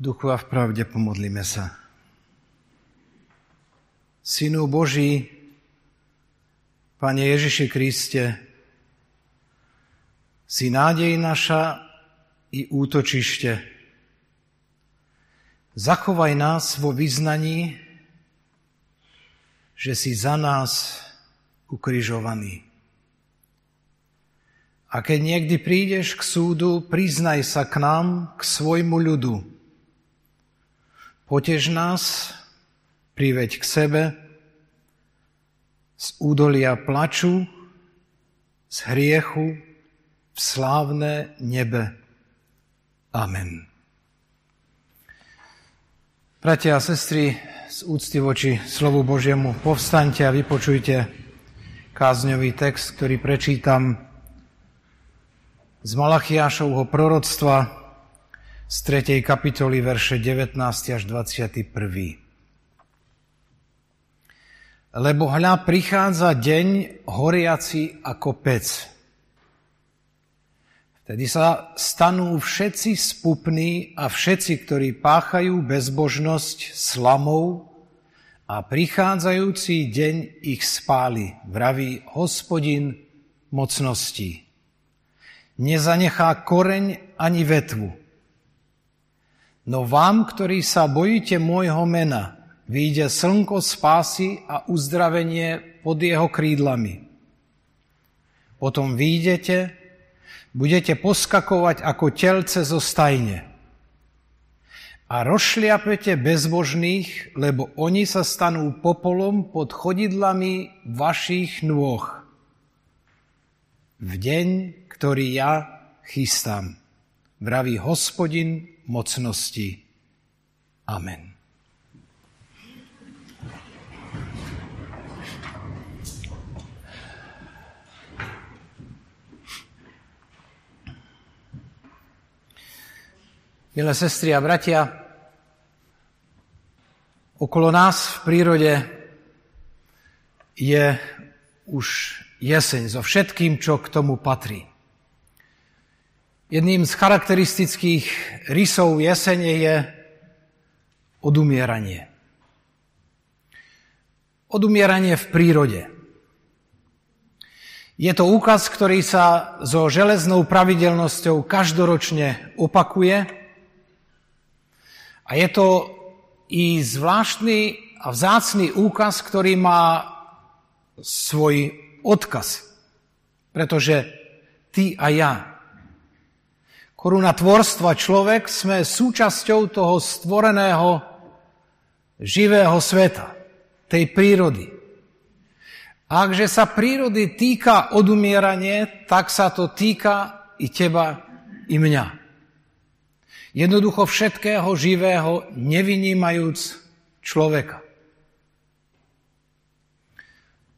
duchu a v pravde pomodlíme sa. Synu Boží, Pane Ježiši Kriste, si nádej naša i útočište. Zachovaj nás vo vyznaní, že si za nás ukrižovaný. A keď niekdy prídeš k súdu, priznaj sa k nám, k svojmu ľudu. Potež nás, priveď k sebe, z údolia plaču, z hriechu, v slávne nebe. Amen. Bratia a sestry, z úcty voči slovu Božiemu povstaňte a vypočujte kázňový text, ktorý prečítam z Malachiášovho proroctva z 3. kapitoly verše 19 až 21. Lebo hľa prichádza deň horiaci ako pec. Vtedy sa stanú všetci spupní a všetci, ktorí páchajú bezbožnosť slamou a prichádzajúci deň ich spáli, vraví hospodin mocností nezanechá koreň ani vetvu. No vám, ktorí sa bojíte môjho mena, vyjde slnko spásy a uzdravenie pod jeho krídlami. Potom vyjdete, budete poskakovať ako telce zo stajne. A rozšliapete bezbožných, lebo oni sa stanú popolom pod chodidlami vašich nôh. V deň, ktorý ja chystám. Vraví hospodin mocnosti. Amen. Milé sestry a bratia, okolo nás v prírode je už jeseň so všetkým, čo k tomu patrí. Jedným z charakteristických rysov jesene je odumieranie. Odumieranie v prírode. Je to úkaz, ktorý sa so železnou pravidelnosťou každoročne opakuje a je to i zvláštny a vzácný úkaz, ktorý má svoj odkaz. Pretože ty a ja koruna tvorstva človek, sme súčasťou toho stvoreného živého sveta, tej prírody. Akže sa prírody týka odumieranie, tak sa to týka i teba, i mňa. Jednoducho všetkého živého, nevynímajúc človeka.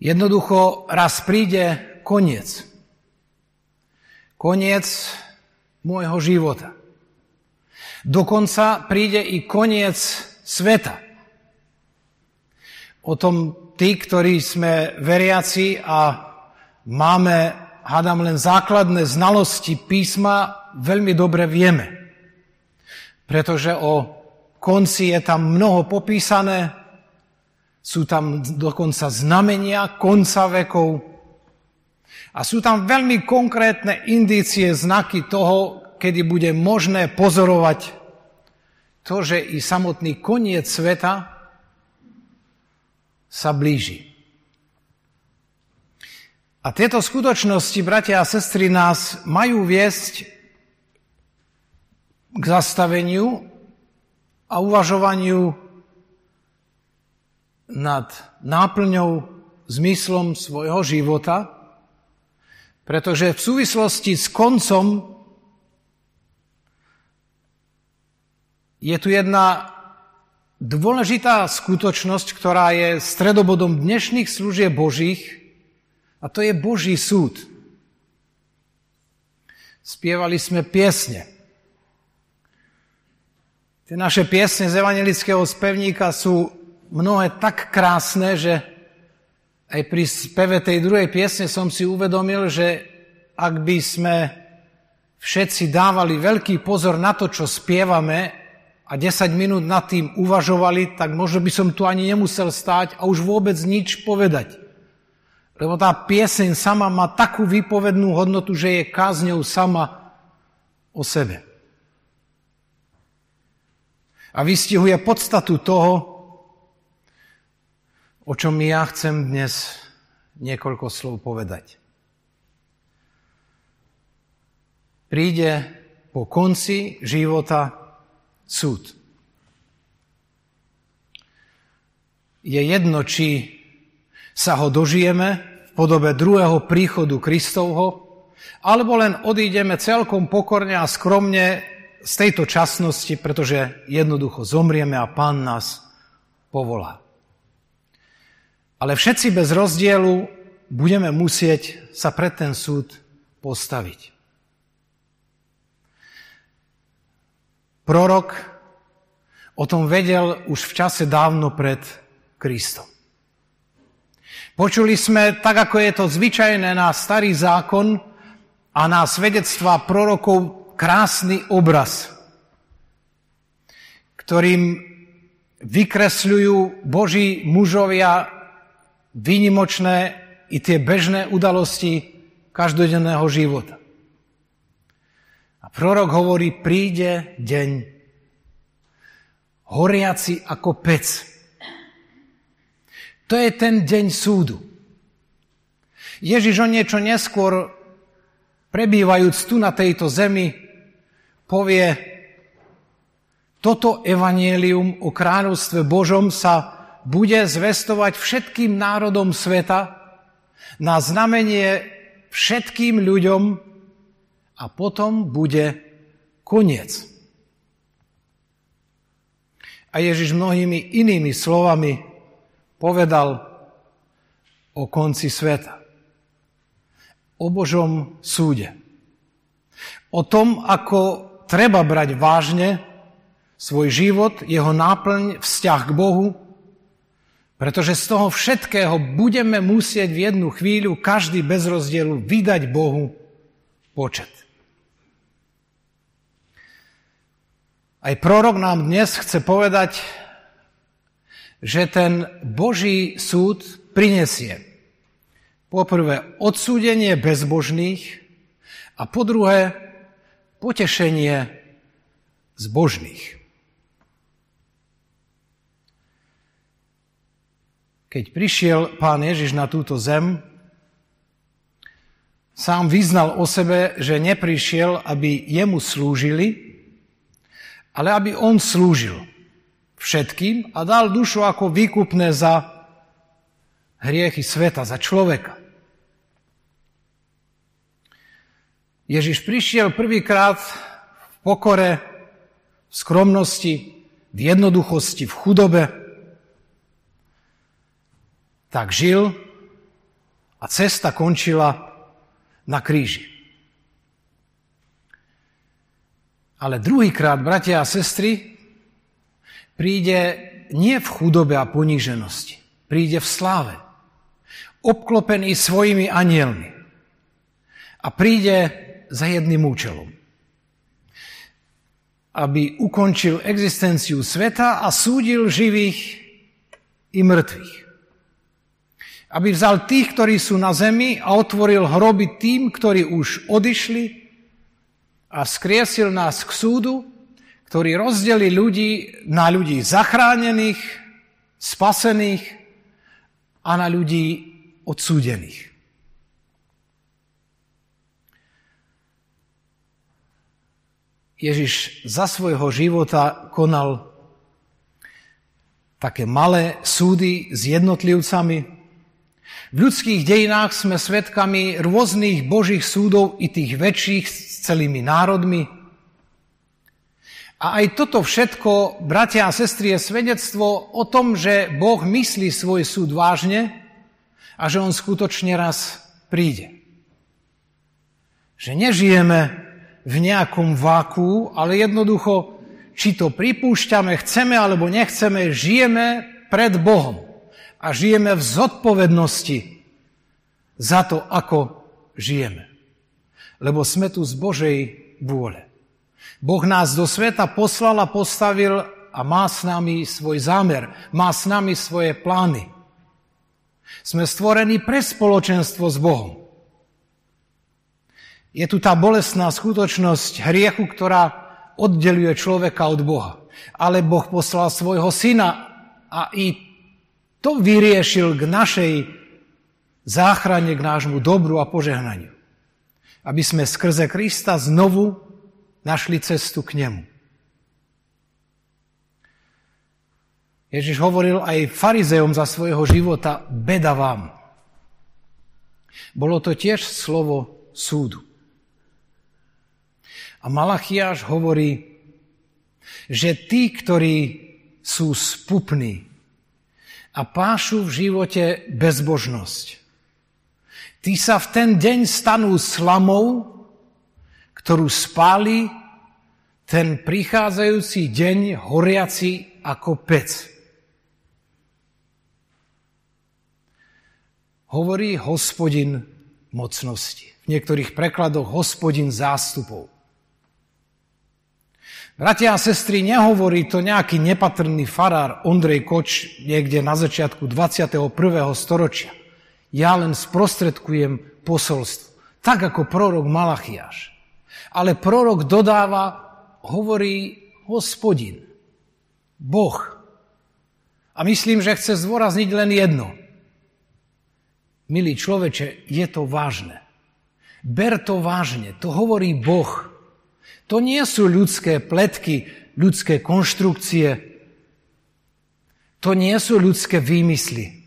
Jednoducho raz príde koniec. Koniec môjho života. Dokonca príde i koniec sveta. O tom tí, ktorí sme veriaci a máme, hádam, len základné znalosti písma, veľmi dobre vieme. Pretože o konci je tam mnoho popísané, sú tam dokonca znamenia konca vekov, a sú tam veľmi konkrétne indície, znaky toho, kedy bude možné pozorovať to, že i samotný koniec sveta sa blíži. A tieto skutočnosti, bratia a sestry, nás majú viesť k zastaveniu a uvažovaniu nad náplňou, zmyslom svojho života – pretože v súvislosti s koncom je tu jedna dôležitá skutočnosť, ktorá je stredobodom dnešných služieb Božích, a to je Boží súd. Spievali sme piesne. Tie naše piesne z evangelického spevníka sú mnohé tak krásne, že aj pri speve tej druhej piesne som si uvedomil, že ak by sme všetci dávali veľký pozor na to, čo spievame, a 10 minút nad tým uvažovali, tak možno by som tu ani nemusel stáť a už vôbec nič povedať. Lebo tá pieseň sama má takú výpovednú hodnotu, že je kázňou sama o sebe. A vystihuje podstatu toho, o čom ja chcem dnes niekoľko slov povedať. Príde po konci života súd. Je jedno, či sa ho dožijeme v podobe druhého príchodu Kristovho, alebo len odídeme celkom pokorne a skromne z tejto časnosti, pretože jednoducho zomrieme a Pán nás povolá. Ale všetci bez rozdielu budeme musieť sa pred ten súd postaviť. Prorok o tom vedel už v čase dávno pred Kristom. Počuli sme, tak ako je to zvyčajné na starý zákon a na svedectva prorokov, krásny obraz, ktorým vykresľujú Boží mužovia výnimočné i tie bežné udalosti každodenného života. A prorok hovorí, príde deň horiaci ako pec. To je ten deň súdu. Ježiš o niečo neskôr, prebývajúc tu na tejto zemi, povie, toto evanielium o kráľovstve Božom sa bude zvestovať všetkým národom sveta na znamenie všetkým ľuďom, a potom bude koniec. A Ježiš mnohými inými slovami povedal o konci sveta. O Božom súde. O tom, ako treba brať vážne svoj život, jeho náplň, vzťah k Bohu, pretože z toho všetkého budeme musieť v jednu chvíľu každý bez rozdielu vydať Bohu počet. Aj prorok nám dnes chce povedať, že ten Boží súd prinesie poprvé odsúdenie bezbožných a po druhé potešenie zbožných. Keď prišiel pán Ježiš na túto zem, sám vyznal o sebe, že neprišiel, aby jemu slúžili, ale aby on slúžil všetkým a dal dušu ako výkupné za hriechy sveta, za človeka. Ježiš prišiel prvýkrát v pokore, v skromnosti, v jednoduchosti, v chudobe. Tak žil a cesta končila na kríži. Ale druhýkrát, bratia a sestry, príde nie v chudobe a poníženosti, príde v sláve, obklopený svojimi anielmi a príde za jedným účelom. Aby ukončil existenciu sveta a súdil živých i mŕtvych. Aby vzal tých, ktorí sú na zemi a otvoril hroby tým, ktorí už odišli a skriesil nás k súdu, ktorý rozdeli ľudí na ľudí zachránených, spasených a na ľudí odsúdených. Ježiš za svojho života konal také malé súdy s jednotlivcami, v ľudských dejinách sme svedkami rôznych božích súdov i tých väčších s celými národmi. A aj toto všetko, bratia a sestry, je svedectvo o tom, že Boh myslí svoj súd vážne a že On skutočne raz príde. Že nežijeme v nejakom váku, ale jednoducho, či to pripúšťame, chceme alebo nechceme, žijeme pred Bohom a žijeme v zodpovednosti za to, ako žijeme. Lebo sme tu z Božej vôle. Boh nás do sveta poslal a postavil a má s nami svoj zámer, má s nami svoje plány. Sme stvorení pre spoločenstvo s Bohom. Je tu tá bolestná skutočnosť hriechu, ktorá oddeluje človeka od Boha. Ale Boh poslal svojho syna a i to vyriešil k našej záchrane, k nášmu dobru a požehnaniu. Aby sme skrze Krista znovu našli cestu k nemu. Ježiš hovoril aj farizejom za svojho života, beda vám. Bolo to tiež slovo súdu. A Malachiáš hovorí, že tí, ktorí sú spupní a pášu v živote bezbožnosť, tí sa v ten deň stanú slamou, ktorú spáli ten prichádzajúci deň horiaci ako pec. hovorí hospodin mocnosti. V niektorých prekladoch hospodin zástupov. Bratia a sestry, nehovorí to nejaký nepatrný farár Ondrej Koč niekde na začiatku 21. storočia. Ja len sprostredkujem posolstvo. Tak ako prorok Malachiáš. Ale prorok dodáva, hovorí hospodin. Boh. A myslím, že chce zdôrazniť len jedno – Milý človeče, je to vážne. Ber to vážne, to hovorí Boh. To nie sú ľudské pletky, ľudské konštrukcie. To nie sú ľudské výmysly.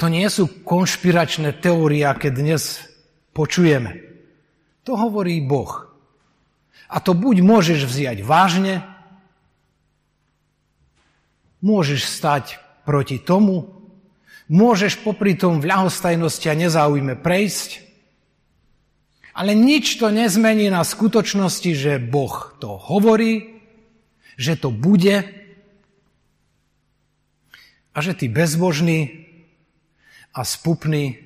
To nie sú konšpiračné teórie, aké dnes počujeme. To hovorí Boh. A to buď môžeš vziať vážne, môžeš stať proti tomu, Môžeš popri tom v ľahostajnosti a nezáujme prejsť, ale nič to nezmení na skutočnosti, že Boh to hovorí, že to bude a že tí bezbožní a spupní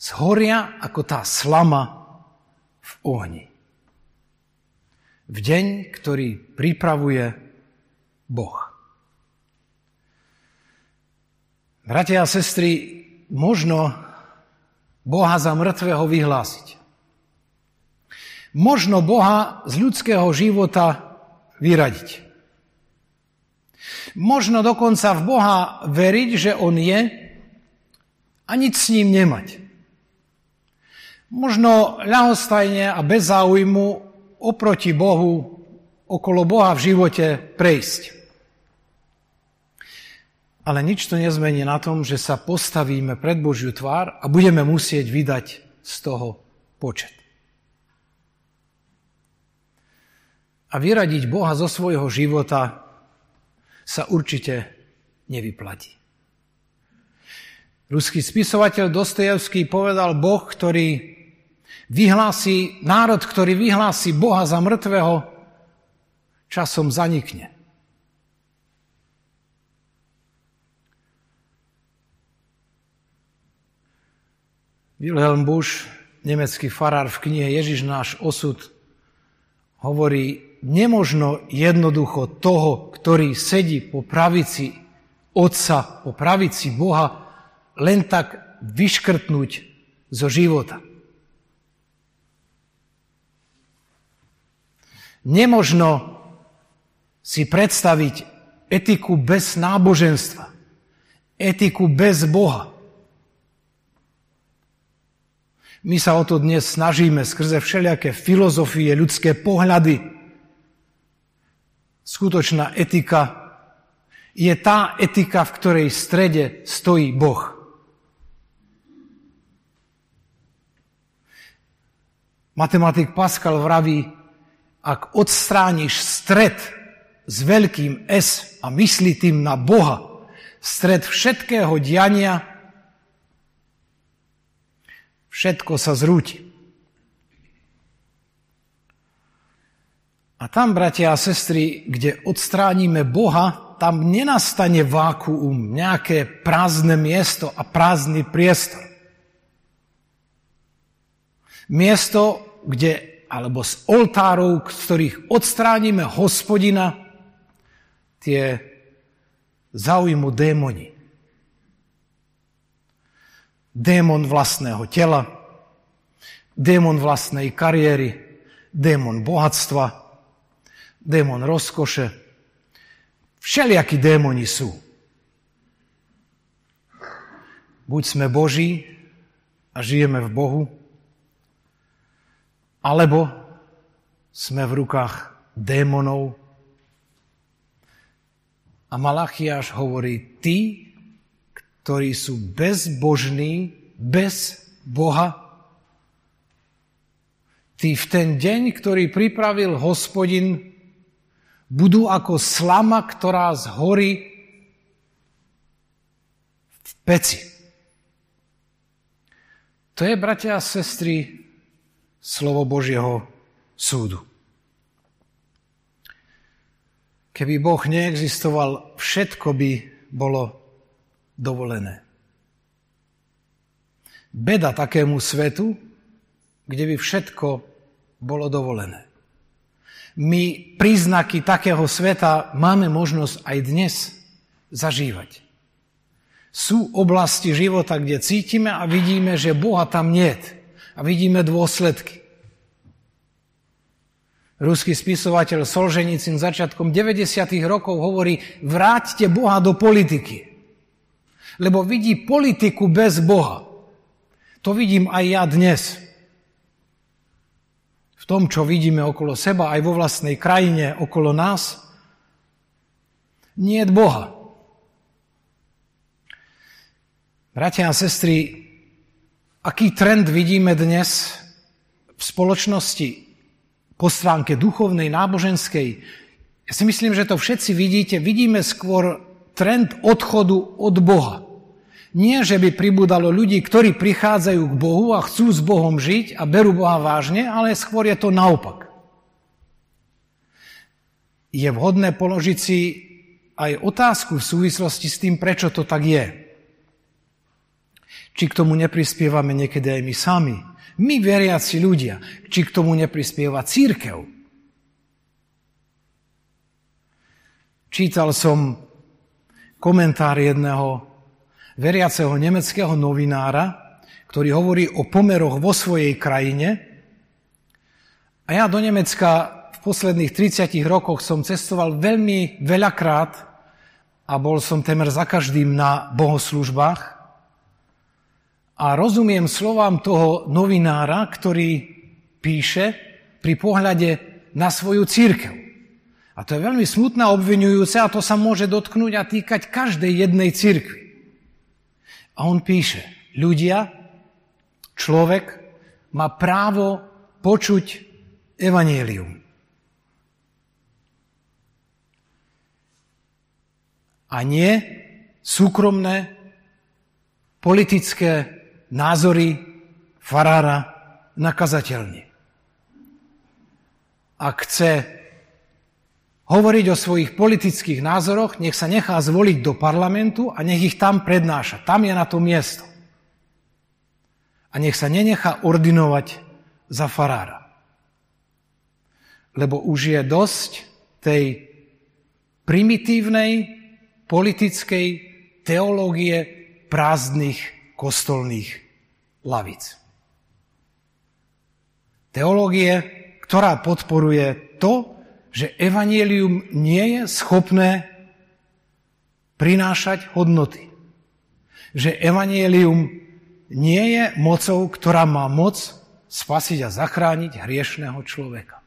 zhoria ako tá slama v ohni. V deň, ktorý pripravuje Boh. Bratia a sestry, možno Boha za mŕtvého vyhlásiť. Možno Boha z ľudského života vyradiť. Možno dokonca v Boha veriť, že On je a nič s ním nemať. Možno ľahostajne a bez záujmu oproti Bohu, okolo Boha v živote prejsť. Ale nič to nezmení na tom, že sa postavíme pred Božiu tvár a budeme musieť vydať z toho počet. A vyradiť Boha zo svojho života sa určite nevyplatí. Ruský spisovateľ Dostojevský povedal, Boh, ktorý vyhlási, národ, ktorý vyhlási Boha za mŕtvého, časom zanikne. Wilhelm Busch, nemecký farár v knihe Ježiš náš osud, hovorí, nemožno jednoducho toho, ktorý sedí po pravici Otca, po pravici Boha, len tak vyškrtnúť zo života. Nemožno si predstaviť etiku bez náboženstva, etiku bez Boha. My sa o to dnes snažíme skrze všelijaké filozofie, ľudské pohľady. Skutočná etika je tá etika, v ktorej strede stojí Boh. Matematik Pascal vraví, ak odstrániš stred s veľkým S a myslí tým na Boha, stred všetkého diania, Všetko sa zrúti. A tam, bratia a sestry, kde odstránime Boha, tam nenastane vákuum, nejaké prázdne miesto a prázdny priestor. Miesto, kde alebo z oltárov, z ktorých odstránime hospodina, tie zaujímu démoni. Démon vlastného tela, démon vlastnej kariéry, démon bohatstva, démon rozkoše. Všelijakí démoni sú. Buď sme Boží a žijeme v Bohu, alebo sme v rukách démonov. A Malachiáš hovorí, tí, ktorí sú bezbožní, bez Boha, tí v ten deň, ktorý pripravil hospodin, budú ako slama, ktorá zhorí v peci. To je, bratia a sestry, slovo Božieho súdu. Keby Boh neexistoval, všetko by bolo dovolené. Beda takému svetu, kde by všetko bolo dovolené. My príznaky takého sveta máme možnosť aj dnes zažívať. Sú oblasti života, kde cítime a vidíme, že Boha tam niet a vidíme dôsledky. Ruský spisovateľ Solženicin začiatkom 90. rokov hovorí, vráťte Boha do politiky. Lebo vidí politiku bez Boha. To vidím aj ja dnes. V tom, čo vidíme okolo seba, aj vo vlastnej krajine, okolo nás, nie je Boha. Bratia a sestry, Aký trend vidíme dnes v spoločnosti po stránke duchovnej, náboženskej? Ja si myslím, že to všetci vidíte. Vidíme skôr trend odchodu od Boha. Nie, že by pribúdalo ľudí, ktorí prichádzajú k Bohu a chcú s Bohom žiť a berú Boha vážne, ale skôr je to naopak. Je vhodné položiť si aj otázku v súvislosti s tým, prečo to tak je. Či k tomu neprispievame niekedy aj my sami. My veriaci ľudia. Či k tomu neprispieva církev. Čítal som komentár jedného veriaceho nemeckého novinára, ktorý hovorí o pomeroch vo svojej krajine. A ja do Nemecka v posledných 30 rokoch som cestoval veľmi veľakrát a bol som temer za každým na bohoslužbách a rozumiem slovám toho novinára, ktorý píše pri pohľade na svoju církev. A to je veľmi smutné a obvinujúce a to sa môže dotknúť a týkať každej jednej církvy. A on píše, ľudia, človek má právo počuť evanielium. A nie súkromné, politické názory farára na kazateľni. Ak chce hovoriť o svojich politických názoroch, nech sa nechá zvoliť do parlamentu a nech ich tam prednáša. Tam je na to miesto. A nech sa nenechá ordinovať za farára. Lebo už je dosť tej primitívnej politickej teológie prázdnych kostolných lavic. Teológie, ktorá podporuje to, že evanielium nie je schopné prinášať hodnoty. Že evanielium nie je mocou, ktorá má moc spasiť a zachrániť hriešného človeka.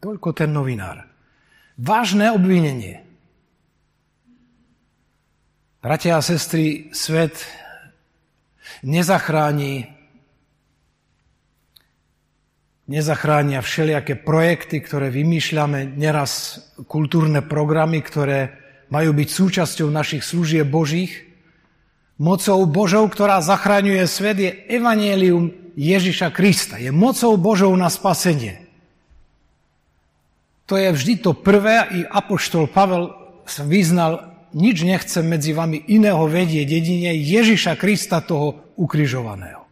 Toľko ten novinár. Vážne obvinenie. Bratia a sestry, svet nezachráni nezachránia všelijaké projekty, ktoré vymýšľame, neraz kultúrne programy, ktoré majú byť súčasťou našich služieb Božích. Mocou Božou, ktorá zachraňuje svet, je evanielium Ježiša Krista. Je mocou Božou na spasenie. To je vždy to prvé, i Apoštol Pavel vyznal, nič nechcem medzi vami iného vedieť, jedine Ježiša Krista toho ukrižovaného.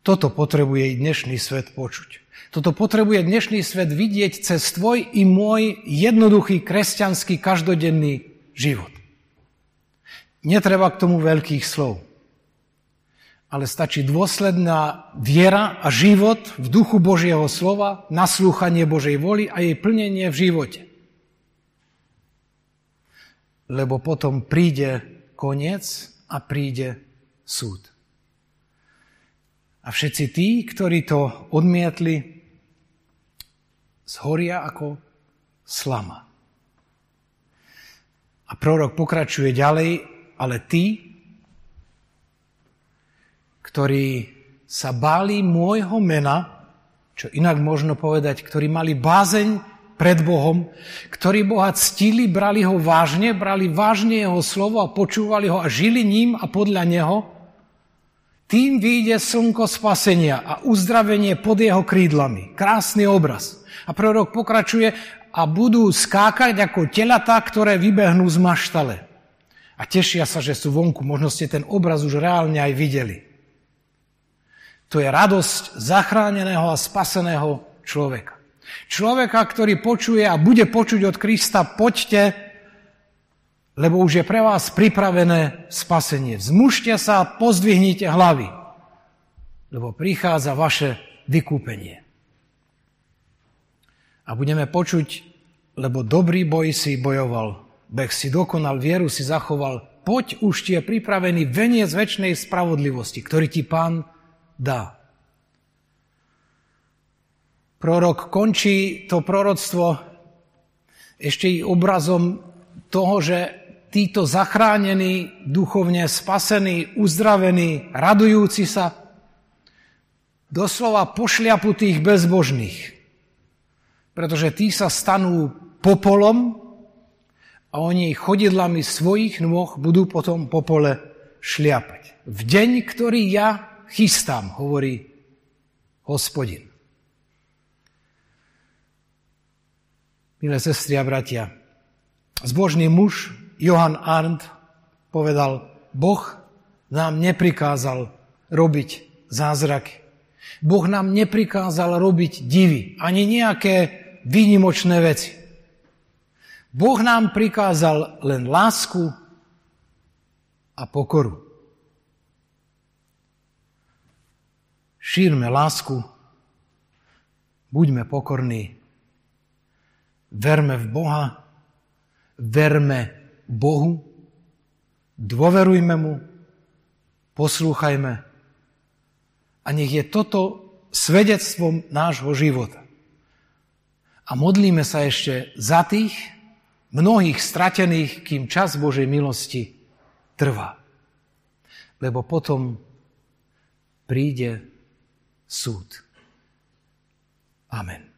Toto potrebuje i dnešný svet počuť. Toto potrebuje dnešný svet vidieť cez tvoj i môj jednoduchý kresťanský každodenný život. Netreba k tomu veľkých slov. Ale stačí dôsledná viera a život v duchu Božieho slova, naslúchanie Božej voli a jej plnenie v živote. Lebo potom príde koniec a príde súd. A všetci tí, ktorí to odmietli, zhoria ako slama. A prorok pokračuje ďalej, ale tí, ktorí sa báli môjho mena, čo inak možno povedať, ktorí mali bázeň pred Bohom, ktorí Boha ctili, brali ho vážne, brali vážne jeho slovo a počúvali ho a žili ním a podľa neho, tým vyjde slnko spasenia a uzdravenie pod jeho krídlami. Krásny obraz. A prorok pokračuje a budú skákať ako telatá, ktoré vybehnú z maštale. A tešia sa, že sú vonku. Možno ste ten obraz už reálne aj videli. To je radosť zachráneného a spaseného človeka. Človeka, ktorý počuje a bude počuť od Krista, poďte, lebo už je pre vás pripravené spasenie. Vzmužte sa, pozdvihnite hlavy, lebo prichádza vaše vykúpenie. A budeme počuť, lebo dobrý boj si bojoval, beh si dokonal, vieru si zachoval, poď už ti je pripravený veniec väčšnej spravodlivosti, ktorý ti pán dá. Prorok končí to proroctvo ešte i obrazom toho, že títo zachránení, duchovne spasení, uzdravení, radujúci sa, doslova pošliaputých bezbožných. Pretože tí sa stanú popolom a oni chodidlami svojich nôh budú potom popole šliapať. V deň, ktorý ja chystám, hovorí hospodin. Milé sestry a bratia, zbožný muž Johan Arndt povedal, Boh nám neprikázal robiť zázraky. Boh nám neprikázal robiť divy, ani nejaké výnimočné veci. Boh nám prikázal len lásku a pokoru. Šírme lásku, buďme pokorní verme v Boha, verme Bohu, dôverujme Mu, poslúchajme a nech je toto svedectvom nášho života. A modlíme sa ešte za tých mnohých stratených, kým čas Božej milosti trvá. Lebo potom príde súd. Amen.